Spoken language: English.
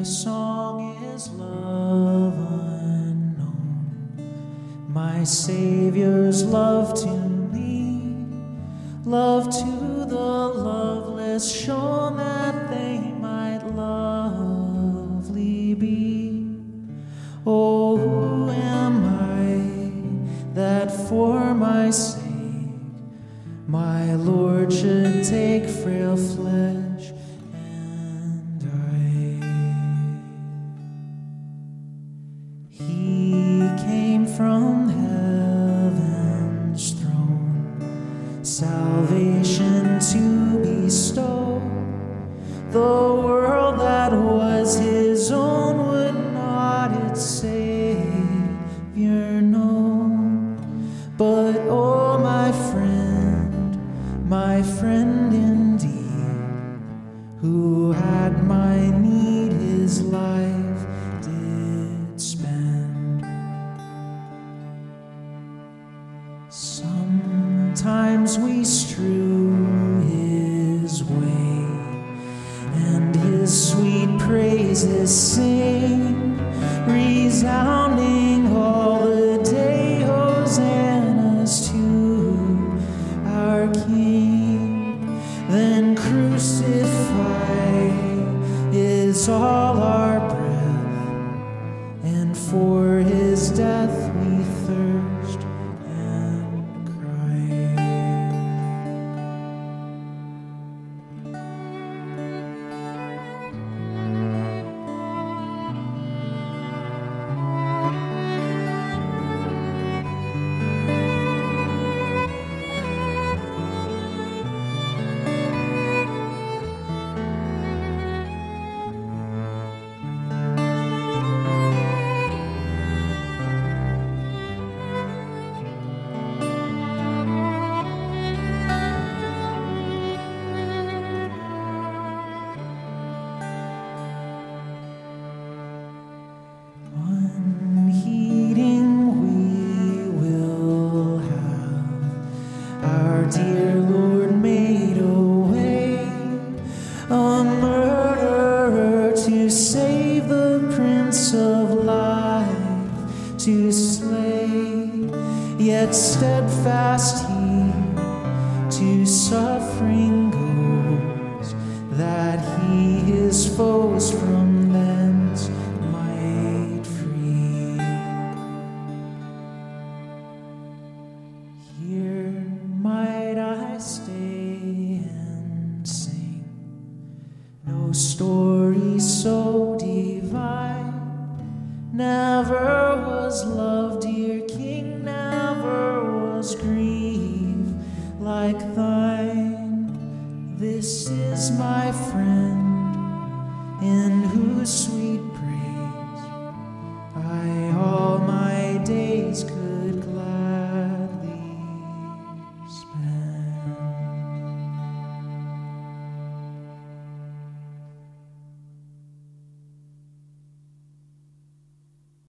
My song is love unknown, my Savior's love to me, love to the loveless, shown that they might lovely be. Oh, who am I that for my sake my Lord should take frail flesh He came from heaven's throne, salvation to bestow. The world that was his own would not its Savior know. But oh, my friend, my friend Sometimes we strew his way and his sweet praises sing, resounding all the day hosannas to our King. Then crucify is all our breath, and for yet steadfast he to suffering goes, that he his foes from thence might free. Here might I stay and sing no story so divine. Never was love, is my friend, in whose sweet praise